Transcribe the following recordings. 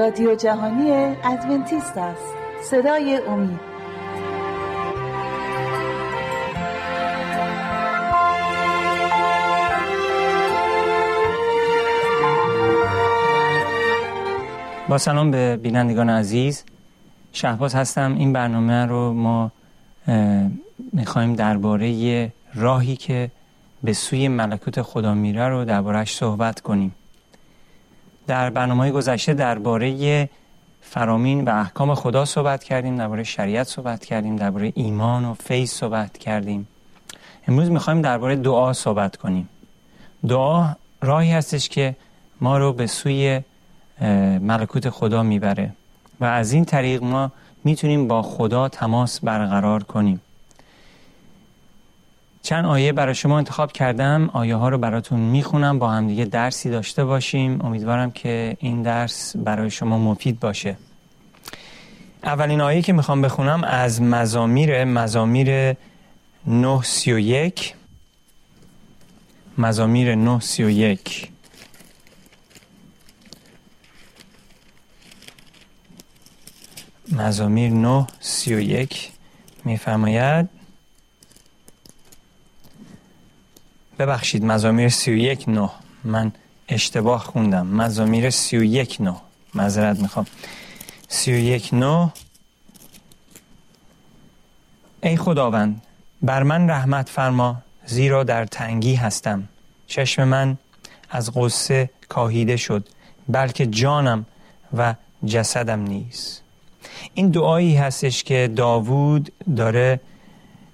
رادیو جهانی ادونتیست است. صدای امید. با سلام به بینندگان عزیز. شهباز هستم. این برنامه رو ما می‌خوایم درباره راهی که به سوی ملکوت خدا میره رو دربارهش صحبت کنیم. در برنامه گذشته درباره فرامین و احکام خدا صحبت کردیم درباره شریعت صحبت کردیم درباره ایمان و فیض صحبت کردیم. امروز می‌خوایم درباره دعا صحبت کنیم. دعا راهی هستش که ما رو به سوی ملکوت خدا می‌بره و از این طریق ما می‌تونیم با خدا تماس برقرار کنیم. چند آیه برای شما انتخاب کردم. آیه ها رو براتون می‌خونم. با هم دیگه درسی داشته باشیم. امیدوارم که این درس برای شما مفید باشه. اولین آیه که می‌خوام بخونم از مزامیر مزامیر 931 مزامیر 931 مزامیر 9 31 میفرماید ببخشید مزامیر 31 9 من اشتباه خوندم. مزامیر 31 9 معذرت می‌خوام. 31 9 ای خداوند بر من رحمت فرما زیرا در تنگی هستم. چشم من از قصه کاهیده شد بلکه جانم و جسدم نیست این دعایی هستش که داوود داره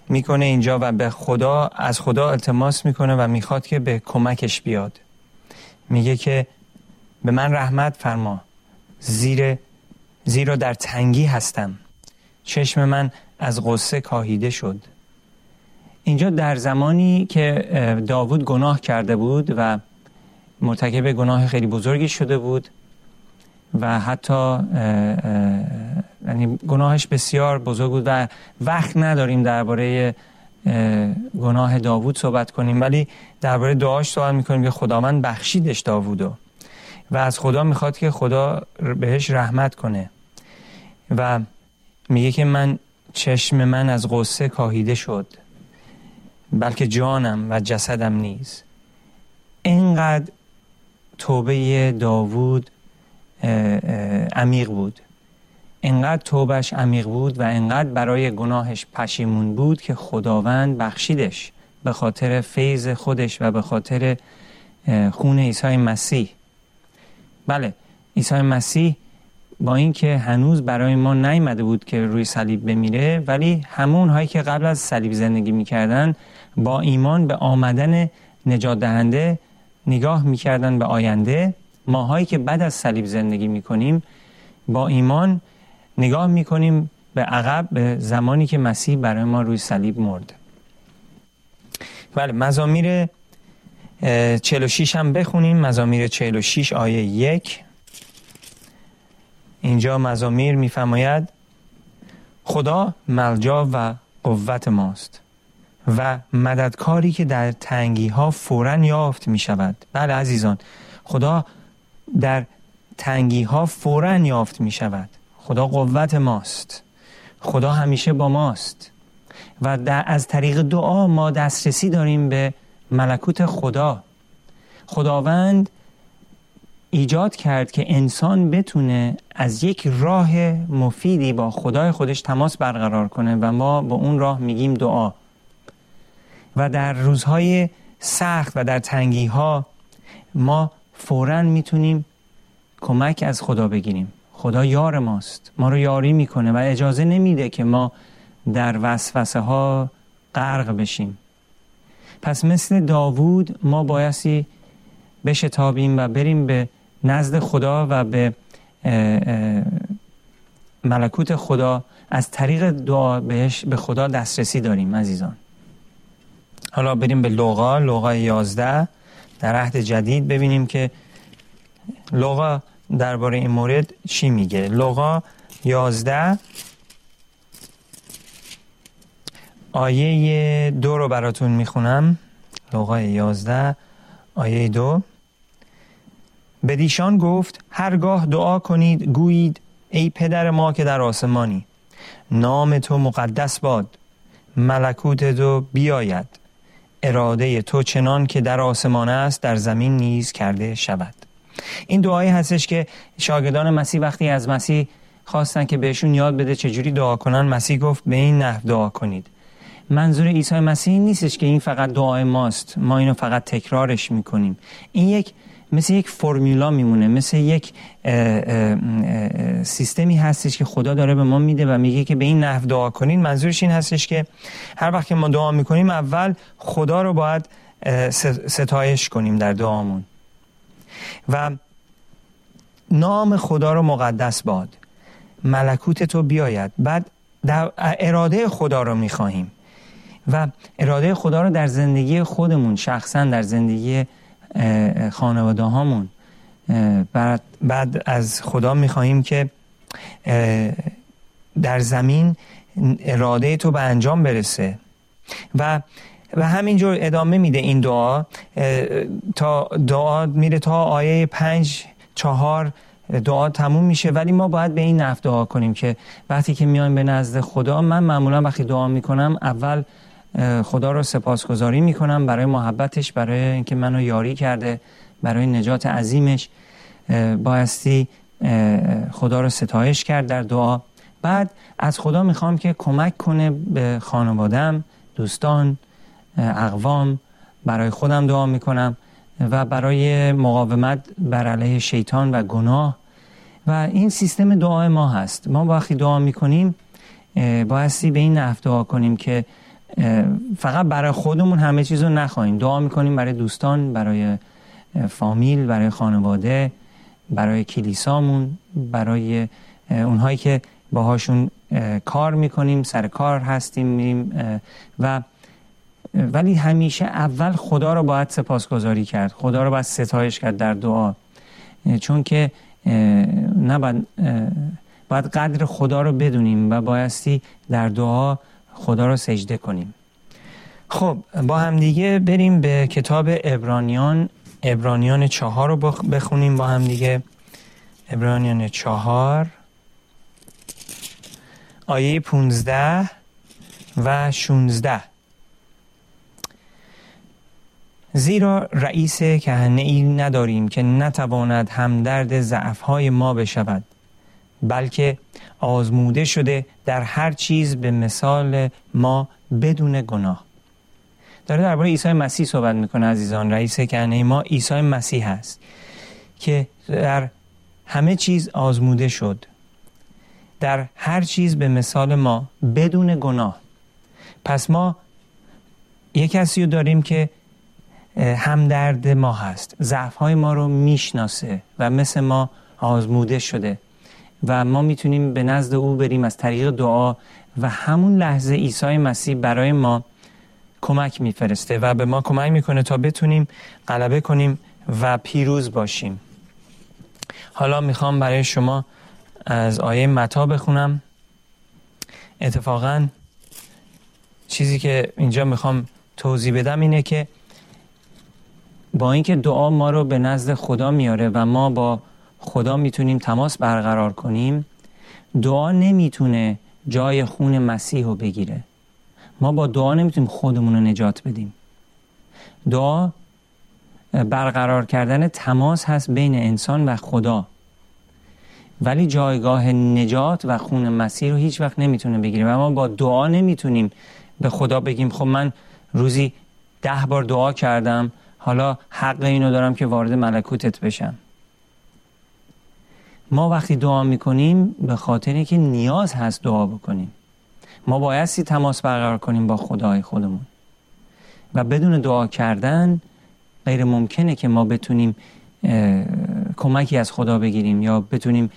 می‌کنه اینجا و به خدا از خدا التماس می‌کنه و می‌خواد که به کمکش بیاد. میگه که به من رحمت فرما. زیر زیرا در تنگی هستم. چشم من از غصه کاهیده شد. اینجا در زمانی که داوود گناه کرده بود و مرتکب گناه خیلی بزرگی شده بود و حتی یعنی گناهش بسیار بزرگ بود و وقت نداریم درباره گناه داوود صحبت کنیم ولی درباره دعاش سوال می‌کنیم که خداوند بخشیدش داوودو و از خدا می‌خواد که خدا بهش رحمت کنه و میگه که من چشم من از غصه کاهیده شد بلکه جانم و جسدم نیز. اینقدر توبه داوود عمیق بود. انقدر توبش عمیق بود و انقدر برای گناهش پشیمون بود که خداوند بخشیدش به خاطر فیض خودش و به خاطر خون عیسی مسیح. بله عیسی مسیح با اینکه هنوز برای ما نیامده بود که روی صلیب بمیره ولی همون هایی که قبل از صلیب زندگی می‌کردن با ایمان به آمدن نجات دهنده نگاه می‌کردن به آینده. ماهایی که بعد از صلیب زندگی می‌کنیم با ایمان نگاه می‌کنیم به عقب به زمانی که مسیح برای ما روی صلیب مرد بله مزامیر 46 هم بخونیم. مزامیر 46 آیه یک. اینجا مزامیر میفرماید خدا ملجا و قوت ماست و مددکاری که در تنگی ها فورا یافت می شود بله عزیزان خدا در تنگی ها فورا یافت می شود خدا قوت ماست. خدا همیشه با ماست. و در از طریق دعا ما دسترسی داریم به ملکوت خدا. خداوند ایجاد کرد که انسان بتونه از یک راه مفیدی با خدای خودش تماس برقرار کنه و ما با اون راه میگیم دعا. و در روزهای سخت و در تنگی ها ما فورا می‌تونیم کمک از خدا بگیریم. خدا یار ماست. ما رو یاری می‌کنه و اجازه نمیده که ما در وسوسه ها غرق بشیم. پس مثل داوود ما بایستی بشتابیم و بریم به نزد خدا و به ملکوت خدا. از طریق دعا بهش به خدا دسترسی داریم عزیزان. حالا بریم به لغا لغا 11 در عهد جدید ببینیم که لغا درباره این مورد چی میگه. لغا 11 آیه دو رو براتون می‌خونم. لغا 11 آیه دو. به دیشان گفت هرگاه دعا کنید گویید ای پدر ما که در آسمانی نام تو مقدس باد ملکوت تو بیاید. اراده تو چنان که در آسمان است در زمین نیز کرده شود. این دعایی هستش که شاگردان مسیح وقتی از مسیح خواستن که بهشون یاد بده چجوری دعا کنن مسیح گفت به این نحو دعا کنید. منظور عیسی مسیح نیستش که این فقط دعای ماست. ما اینو فقط تکرارش می‌کنیم. این یک مثل یک فرمولا میمونه مثل یک سیستمی هستش که خدا داره به ما میده و میگه که به این نحو دعا کنین. منظورش این هستش که هر وقت که ما دعا می‌کنیم اول خدا رو باید ستایش کنیم در دعامون. و نام خدا رو مقدس باد. ملکوت تو بیاید. بعد در اراده خدا رو می‌خواهیم. و اراده خدا رو در زندگی خودمون شخصا در زندگی خانواده هامون بعد, بعد از خدا می‌خواهیم که در زمین اراده تو به انجام برسه. و و همینجور ادامه میده این دعا. تا دعا میره تا آیه پنج چهار دعا تموم میشه. ولی ما باید به این نفت دعا کنیم که وقتی که میایم به نزد خدا من معمولا وقتی دعا می‌کنم اول خدا رو سپاسگزاری می‌کنم برای محبتش برای اینکه منو یاری کرده برای نجات عظیمش. بایستی خدا رو ستایش کرد در دعا. بعد از خدا می‌خوام که کمک کنه به خانوادم دوستان اقوام برای خودم دعا می‌کنم و برای مقاومت بر علیه شیطان و گناه. و این سیستم دعای ما هست. ما وقتی دعا می‌کنیم بایستی به این نحو دعا کنیم که فقط برای خودمون همه چیز رو نخواهیم. دعا می‌کنیم برای دوستان برای فامیل برای خانواده برای کلیسامون برای اونهایی که باهاشون کار می‌کنیم سر کار هستیم میریم و ولی همیشه اول خدا رو باید سپاسگزاری کرد. خدا رو باید ستایش کرد در دعا. چون که نباید باید قدر خدا رو بدونیم و بایستی در دعا خدا رو سجده کنیم. خب با هم دیگه بریم به کتاب ابرانیان ابرانیان چهار رو بخونیم با هم دیگه ابرانیان چهار آیه پونزده و شونزده. زیرا رئیس کهنه ای نداریم که نتواند همدرد ضعفهای ما بشود. بلکه آزموده شده در هر چیز به مثال ما بدون گناه. داره درباره عیسی مسیح صحبت می‌کنه عزیزان. رئیس کهنه ما عیسی مسیح هست که در همه چیز آزموده شد. در هر چیز به مثال ما بدون گناه. پس ما یک کسی رو داریم که همدرد ما هست. ضعف های ما رو می‌شناسه و مثل ما آزموده شده. و ما می‌تونیم به نزد او بریم از طریق دعا و همون لحظه عیسی مسیح برای ما کمک میفرسته و به ما کمک می‌کنه تا بتونیم غلبه کنیم و پیروز باشیم. حالا می‌خوام برای شما از آیه متا بخونم. اتفاقا چیزی که اینجا می‌خوام توضیح بدم اینه که با اینکه دعا ما رو به نزد خدا میاره و ما با خدا می‌تونیم تماس برقرار کنیم. دعا نمی‌تونه جای خون مسیح رو بگیره. ما با دعا نمی‌تونیم خودمون رو نجات بدیم. دعا برقرار کردن تماس هست بین انسان و خدا. ولی جایگاه نجات و خون مسیح رو هیچ وقت نمی‌تونه بگیره و ما با دعا نمی‌تونیم به خدا بگیم خب من روزی ده بار دعا کردم حالا حق اینو دارم که وارد ملکوتت بشم. ما وقتی دعا می‌کنیم به خاطر که نیاز هست دعا بکنیم. ما بایستی تماس برقرار کنیم با خدای خودمون. و بدون دعا کردن غیر ممکنه که ما بتونیم کمکی از خدا بگیریم یا بتونیم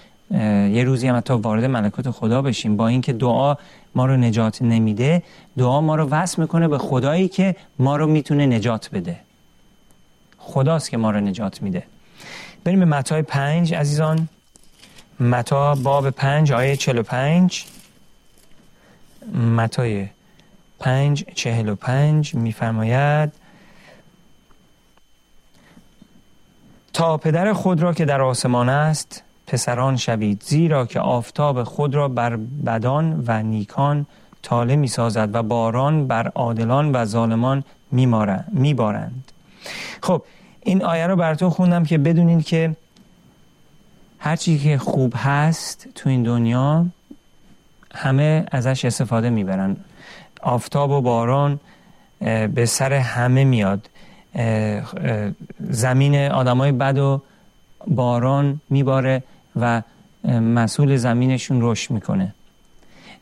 یه روزی هم حتی وارد ملکوت خدا بشیم. با اینکه دعا ما رو نجات نمیده دعا ما رو وصل می‌کنه به خدایی که ما رو می‌تونه نجات بده. خداست که ما رو نجات میده. بریم به متای پنج عزیزان. متا باب پنج آیه چل و پنج. متای پنج چهل و پنج میفرماید تا پدر خود را که در آسمان است پسران شوید زیرا که آفتاب خود را بر بدان و نیکان تاله می سازد و باران بر عادلان و ظالمان می بارند خب این آیه رو براتون خوندم که بدونین که هرچی که خوب هست تو این دنیا همه ازش استفاده می‌برن. آفتاب و باران به سر همه میاد. زمین آدمای بد و باران میباره و مسئول زمینشون رشد می‌کنه.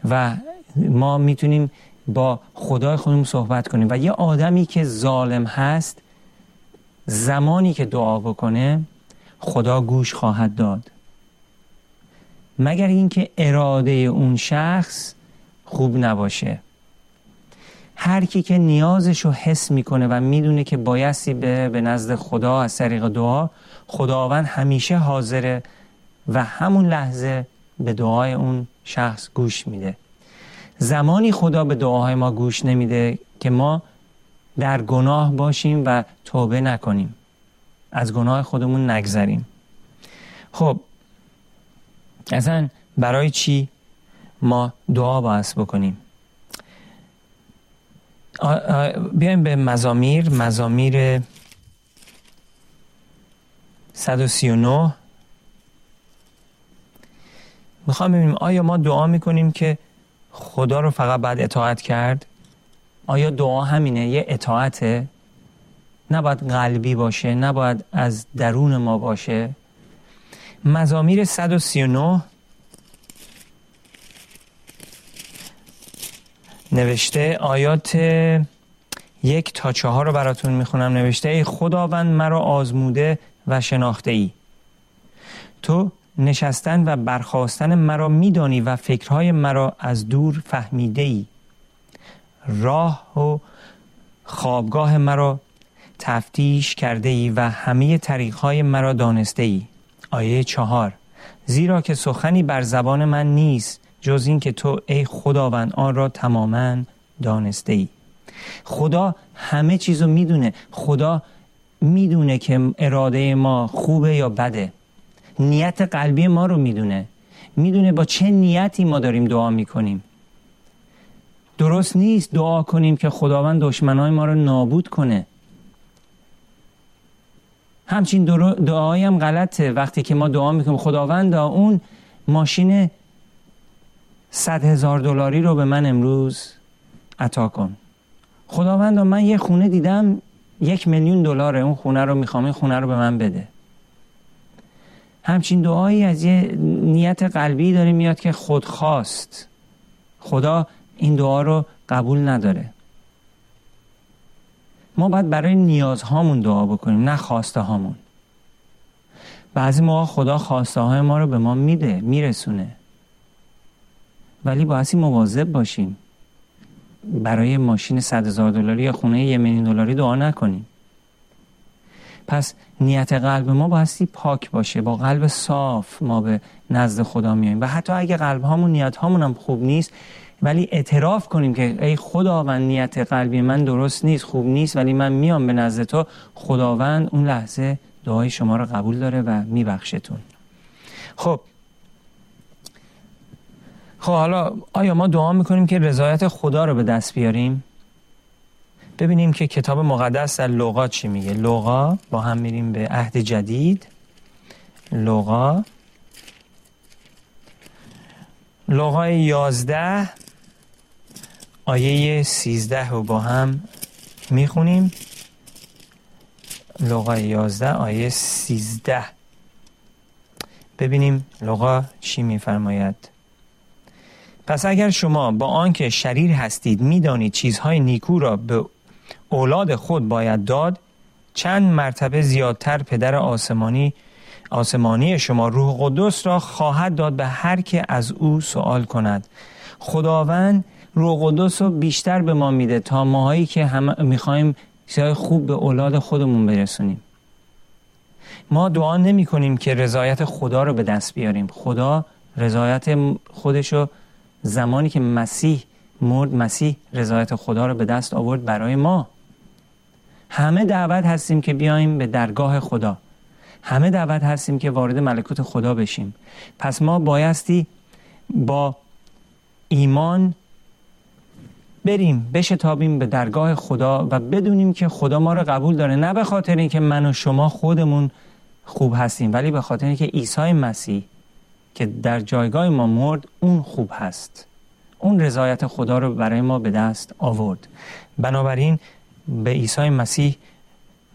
و ما می‌تونیم با خدای خودمون صحبت کنیم. و یه آدمی که ظالم هست زمانی که دعا بکنه خدا گوش خواهد داد. مگر اینکه اراده اون شخص خوب نباشه. هر کی که نیازش رو حس می‌کنه و می‌دونه که بایستی به به نزد خدا از طریق دعا خداوند همیشه حاضره و همون لحظه به دعای اون شخص گوش میده. زمانی خدا به دعاهای ما گوش نمیده که ما در گناه باشیم و توبه نکنیم. از گناه خودمون نگذریم. خب اصلا برای چی ما دعا باعث بکنیم؟ بیایم به مزامیر مزامیر 139 می‌خوام ببینیم آیا ما دعا می‌کنیم که خدا رو فقط بعد اطاعت کرد؟ آیا دعا همینه؟ یه اطاعته؟ نباید قلبی باشه نباید از درون ما باشه. مزامیر 139 نوشته آیات یک تا چهار رو براتون می‌خونم. نوشته ای خداوند مرا آزموده و شناخته ای تو نشستن و برخواستن مرا میدانی و فکرهای مرا از دور فهمیده ای راه و خوابگاه مرا تفتیش کرده ای و همه طریقهای مرا دانسته ای آیه چهار. زیرا که سخنی بر زبان من نیست جز این که تو ای خداوند آن را تماما دانسته ای خدا همه چیزو می‌دونه. خدا می‌دونه که اراده ما خوبه یا بده. نیت قلبی ما رو می‌دونه. می‌دونه با چه نیتی ما داریم دعا می‌کنیم. درست نیست دعا کنیم که خداوند دشمنای ما رو نابود کنه. همچین دعایی هم غلطه. وقتی که ما دعا می‌کنیم خداوند اون ماشین صد هزار دلاری رو به من امروز عطا کن. خداوند من یه خونه دیدم یک میلیون دلاره. اون خونه رو می‌خوام این خونه رو به من بده. همچین دعایی از یه نیت قلبی داره میاد که خود خواست. خدا این دعا رو قبول نداره. ما باید برای نیازهامون دعا بکنیم نه خواسته هامون بعضی موقع خدا خواسته های ما رو به ما میده میرسونه. ولی بایستی مواظب باشیم. برای ماشین صد هزار دلاری یا خونه یه میلیون دلاری دعا نکنیم. پس نیت قلب ما بایستی پاک باشه با قلب صاف ما به نزد خدا میاییم. و حتی اگه قلب هامون نیت هامون هم خوب نیست ولی اعتراف کنیم که ای خداوند نیت قلبی من درست نیست خوب نیست ولی من میام به نزد تو. خداوند اون لحظه دعای شما رو قبول داره و میبخشتون. خب. خب حالا آیا ما دعا می‌کنیم که رضایت خدا رو به دست بیاریم؟ ببینیم که کتاب مقدس در لغا چی میگه. لغا با هم میریم به عهد جدید. لغا لغا یازده. آیه سیزده رو با هم می‌خونیم. لغا یازده آیه سیزده. ببینیم لغا چی میفرماید. پس اگر شما با آنکه شریر هستید می‌دانید چیزهای نیکو را به اولاد خود باید داد چند مرتبه زیادتر پدر آسمانی آسمانی شما روح قدس را خواهد داد به هر که از او سوال کند. خداوند روح قدس رو بیشتر به ما میده تا ماهایی که هم می‌خوایم چیزهای خوب به اولاد خودمون برسونیم. ما دعا نمی کنیم که رضایت خدا رو به دست بیاریم. خدا رضایت خودش رو زمانی که مسیح مرد مسیح رضایت خدا رو به دست آورد برای ما. همه دعوت هستیم که بیایم به درگاه خدا. همه دعوت هستیم که وارد ملکوت خدا بشیم. پس ما بایستی با ایمان بریم بشتابیم به درگاه خدا و بدونیم که خدا ما رو قبول داره. نه به خاطر اینکه من و شما خودمون خوب هستیم ولی به خاطر اینکه عیسی مسیح که در جایگاه ما مرد اون خوب هست. اون رضایت خدا رو برای ما به دست آورد. بنابراین به عیسی مسیح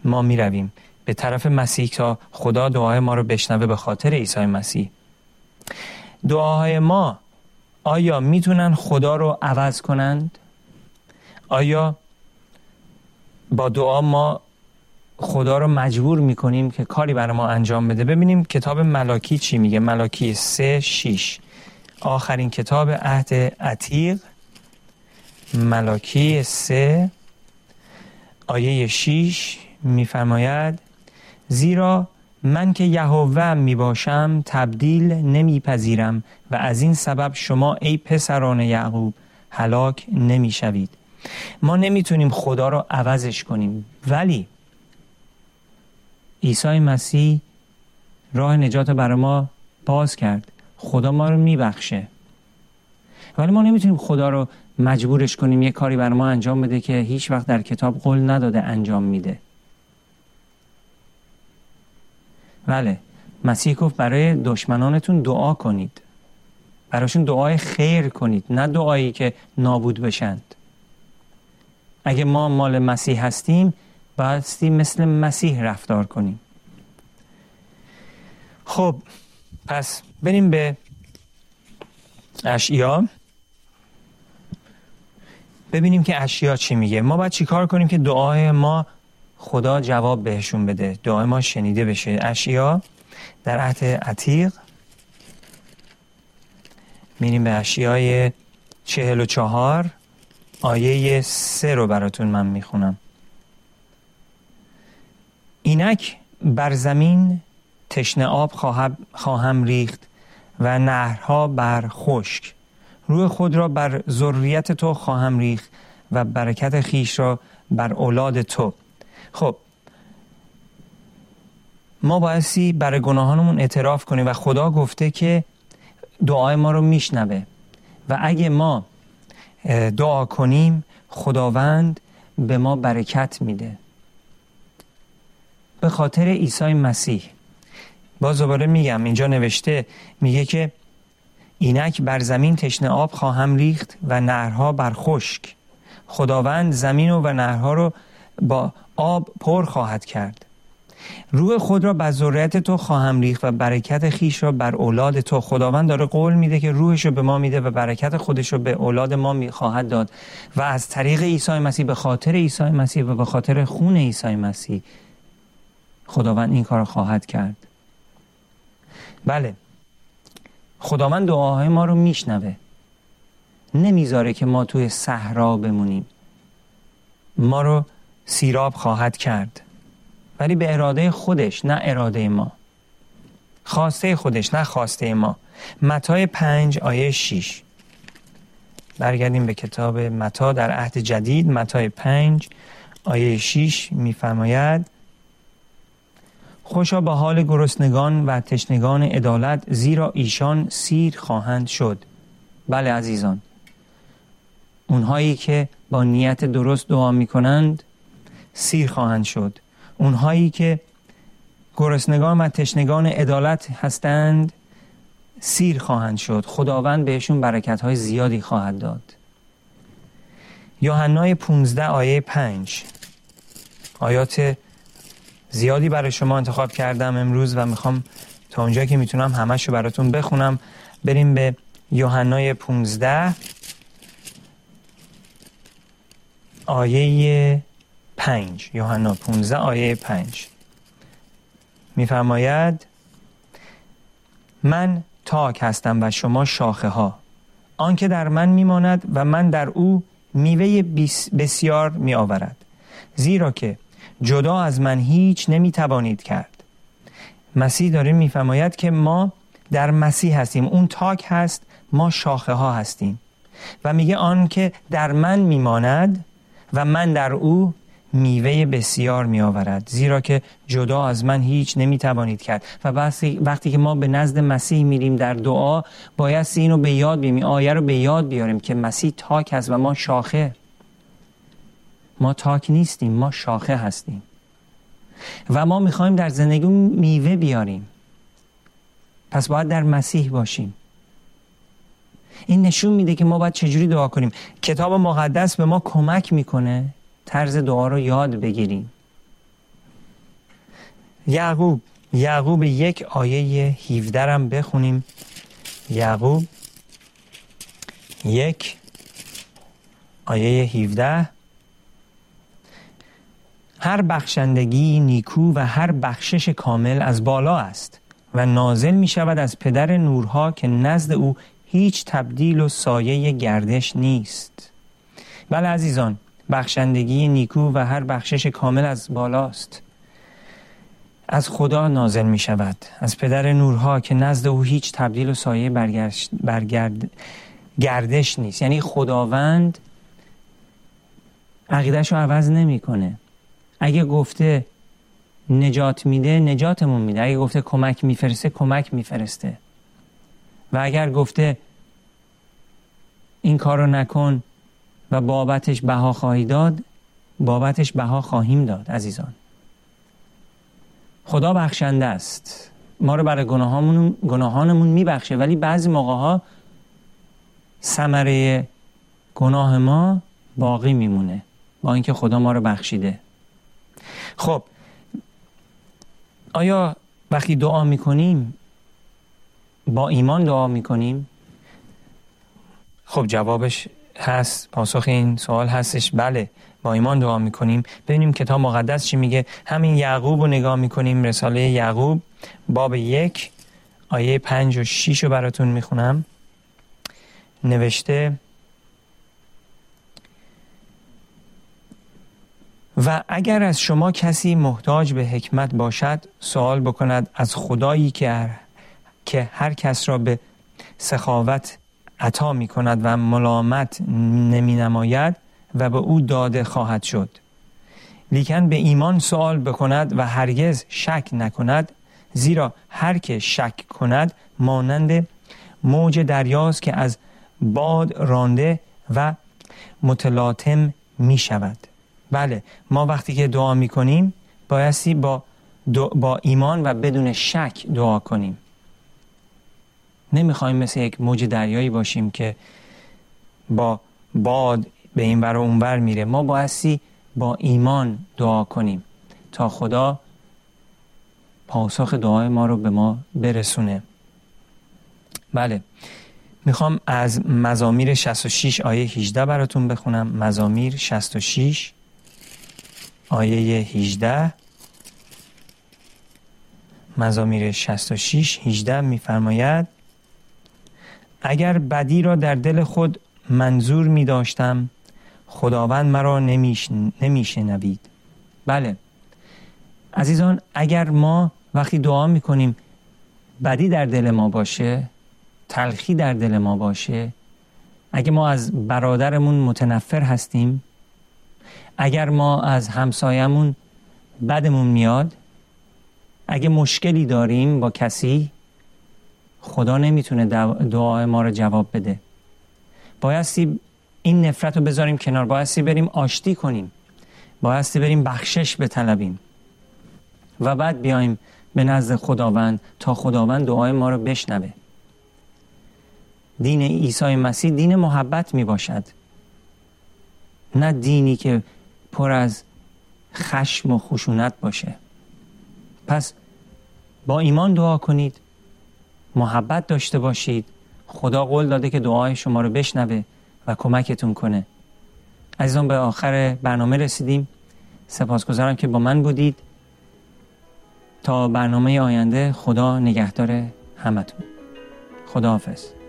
ما می رویم به طرف مسیح تا خدا دعای ما رو بشنوه به خاطر عیسی مسیح. دعاهای ما آیا می‌تونن خدا رو عوض کنند؟ آیا با دعا ما خدا رو مجبور می‌کنیم که کاری برای ما انجام بده؟ ببینیم کتاب ملاکی چی میگه. ملاکی سه شیش. آخرین کتاب عهد عتیق. ملاکی سه. آیه شیش میفرماید زیرا من که یهوه می باشم تبدیل نمیپذیرم و از این سبب شما ای پسران یعقوب هلاک نمی‌شوید. ما نمی‌تونیم خدا رو عوضش کنیم. ولی عیسی مسیح راه نجات برای ما باز کرد. خدا ما رو میبخشه. ولی ما نمی‌تونیم خدا رو مجبورش کنیم یه کاری برای ما انجام بده که هیچ وقت در کتاب قول نداده انجام میده. بله مسیح گفت برای دشمنانتون دعا کنید. براشون دعای خیر کنید نه دعایی که نابود بشند. اگه ما مال مسیح هستیم بایستی مثل مسیح رفتار کنیم. خب پس بریم به اشیا ببینیم که اشیا چی میگه. ما باید چیکار کنیم که دعای ما خدا جواب بهشون بده. دعای ما شنیده بشه. اشیا در عهد عتیق. میریم به اشیای چهل و چهار. آیه سه رو براتون من می‌خونم. اینک بر زمین تشنه آب خواهم ریخت و نهرها بر خشک. روح خود را بر ذریت تو خواهم ریخت و برکت خیش را بر اولاد تو. خب ما بایستی برای گناهانمون اعتراف کنیم و خدا گفته که دعای ما رو میشنوه و اگه ما دعا کنیم خداوند به ما برکت میده. به خاطر عیسی مسیح. باز دوباره میگم اینجا نوشته میگه که اینک بر زمین تشنه آب خواهم ریخت و نهرها بر خشک. خداوند زمین و, نهرها رو با آب پر خواهد کرد. روح خود را بر ذریت تو خواهم ریخت و برکت خیش را بر اولاد تو. خداوند داره قول میده که روحش رو به ما میده و برکت خودش رو به اولاد ما خواهد داد. و از طریق عیسی مسیح به خاطر عیسی مسیح و به خاطر خون عیسی مسیح خداوند این کار خواهد کرد. بله. خداوند دعاهای ما رو میشنوه. نمی‌ذاره که ما توی صحرا بمونیم. ما رو سیراب خواهد کرد. ولی به اراده خودش نه اراده ما. خواسته خودش نه خواسته ما. متای پنج آیه شیش. برگردیم به کتاب متا در عهد جدید. متای پنج آیه شیش میفرماید خوشا به حال گرسنگان و تشنگان عدالت زیرا ایشان سیر خواهند شد. بله عزیزان. اونهایی که با نیت درست دعا می کنند سیر خواهند شد. اونهایی که گرسنگان و تشنگان عدالت هستند سیر خواهند شد. خداوند بهشون برکت های زیادی خواهد داد. یوحنای 15 آیه 5 آیات زیادی برای شما انتخاب کردم امروز و می‌خوام تا اونجا که می‌تونم همش رو براتون بخونم بریم به یوحنای 15 آیه 5 یوحنا 15 آیه 5 میفرماید من تاک هستم و شما شاخه ها آنکه در من میماند و من در او میوه بسیار می آورد زیرا که جدا از من هیچ نمی توانید کرد. مسیح داره میفرماید که ما در مسیح هستیم. اون تاک هست ما شاخه ها هستیم. و میگه آن که در من میماند و من در او میوه بسیار می آورد زیرا که جدا از من هیچ نمی توانید کرد. و وقتی که ما به نزد مسیح میریم در دعا باید اینو به یاد بیاریم آیه رو به یاد بیاریم که مسیح تاک است و ما شاخه. ما تاک نیستیم ما شاخه هستیم. و ما می‌خوایم در زندگی میوه بیاریم. پس باید در مسیح باشیم. این نشون میده که ما باید چجوری دعا کنیم. کتاب مقدس به ما کمک می‌کنه طرز دعا رو یاد بگیریم. یعقوب یعقوب یک آیه 17 هم بخونیم. یعقوب یک آیه 17 هر بخشندگی نیکو و هر بخشش کامل از بالا است و نازل می شود از پدر نورها که نزد او هیچ تبدیل و سایه گردش نیست. بله عزیزان بخشندگی نیکو و هر بخشش کامل از بالاست. از خدا نازل می شود از پدر نورها که نزد او هیچ تبدیل و سایه برگرد گردش نیست. یعنی خداوند عقیدش رو عوض نمی‌کنه. اگه گفته نجات میده نجاتمون میده. اگه گفته کمک میفرسته کمک میفرسته. و اگر گفته این کار رو نکن و بابتش بها خواهی داد بابتش بها خواهیم داد عزیزان. خدا بخشنده است. ما رو برای گناهانمون, گناهانمون میبخشه ولی بعضی موقع ها ثمره گناه ما باقی میمونه با اینکه خدا ما رو بخشیده. خب آیا وقتی دعا می‌کنیم با ایمان دعا می‌کنیم؟ خب جوابش هست. پاسخ این سوال هستش. بله با ایمان دعا می‌کنیم. ببینیم کتاب مقدس چی میگه. همین یعقوب رو نگاه می‌کنیم. رساله یعقوب باب یک آیه پنج و شیش رو براتون می‌خونم. نوشته و اگر از شما کسی محتاج به حکمت باشد سوال بکند از خدایی که که هر کس را به سخاوت عطا می کند و ملامت نمی نماید و به او داده خواهد شد. لیکن به ایمان سوال بکند و هرگز شک نکند زیرا هر که شک کند مانند موج دریاست که از باد رانده و متلاطم می شود بله ما وقتی که دعا می کنیم بایستی با, با ایمان و بدون شک دعا کنیم. نمی‌خوایم مثل یک موج دریایی باشیم که با باد به این ور و اونور میره. ما بایستی با ایمان دعا کنیم تا خدا پاسخ دعای ما رو به ما برسونه. بله می‌خوام از مزامیر 66 آیه 18 براتون بخونم. مزامیر 66 آیه 18 مزامیر 66 18 میفرماید اگر بدی را در دل خود منظور می داشتم خداوند مرا نمیشنوید. بله. عزیزان اگر ما وقتی دعا می کنیم بدی در دل ما باشه تلخی در دل ما باشه اگر ما از برادرمون متنفر هستیم اگر ما از همسایمون بدمون میاد اگه مشکلی داریم با کسی خدا نمی‌تونه دعای ما رو جواب بده. بایستی این نفرت رو بذاریم کنار. بایستی بریم آشتی کنیم. بایستی بریم بخشش بطلبیم. و بعد بیایم به نزد خداوند تا خداوند دعای ما رو بشنوه. دین عیسی مسیح دین محبت می باشد. نه دینی که پر از خشم و خشونت باشه. پس با ایمان دعا کنید. محبت داشته باشید. خدا قول داده که دعای شما رو بشنوه و کمکتون کنه. عزیزان به آخر برنامه رسیدیم. سپاسگزارم که با من بودید. تا برنامه آینده خدا نگهدار همتون. خدا حافظ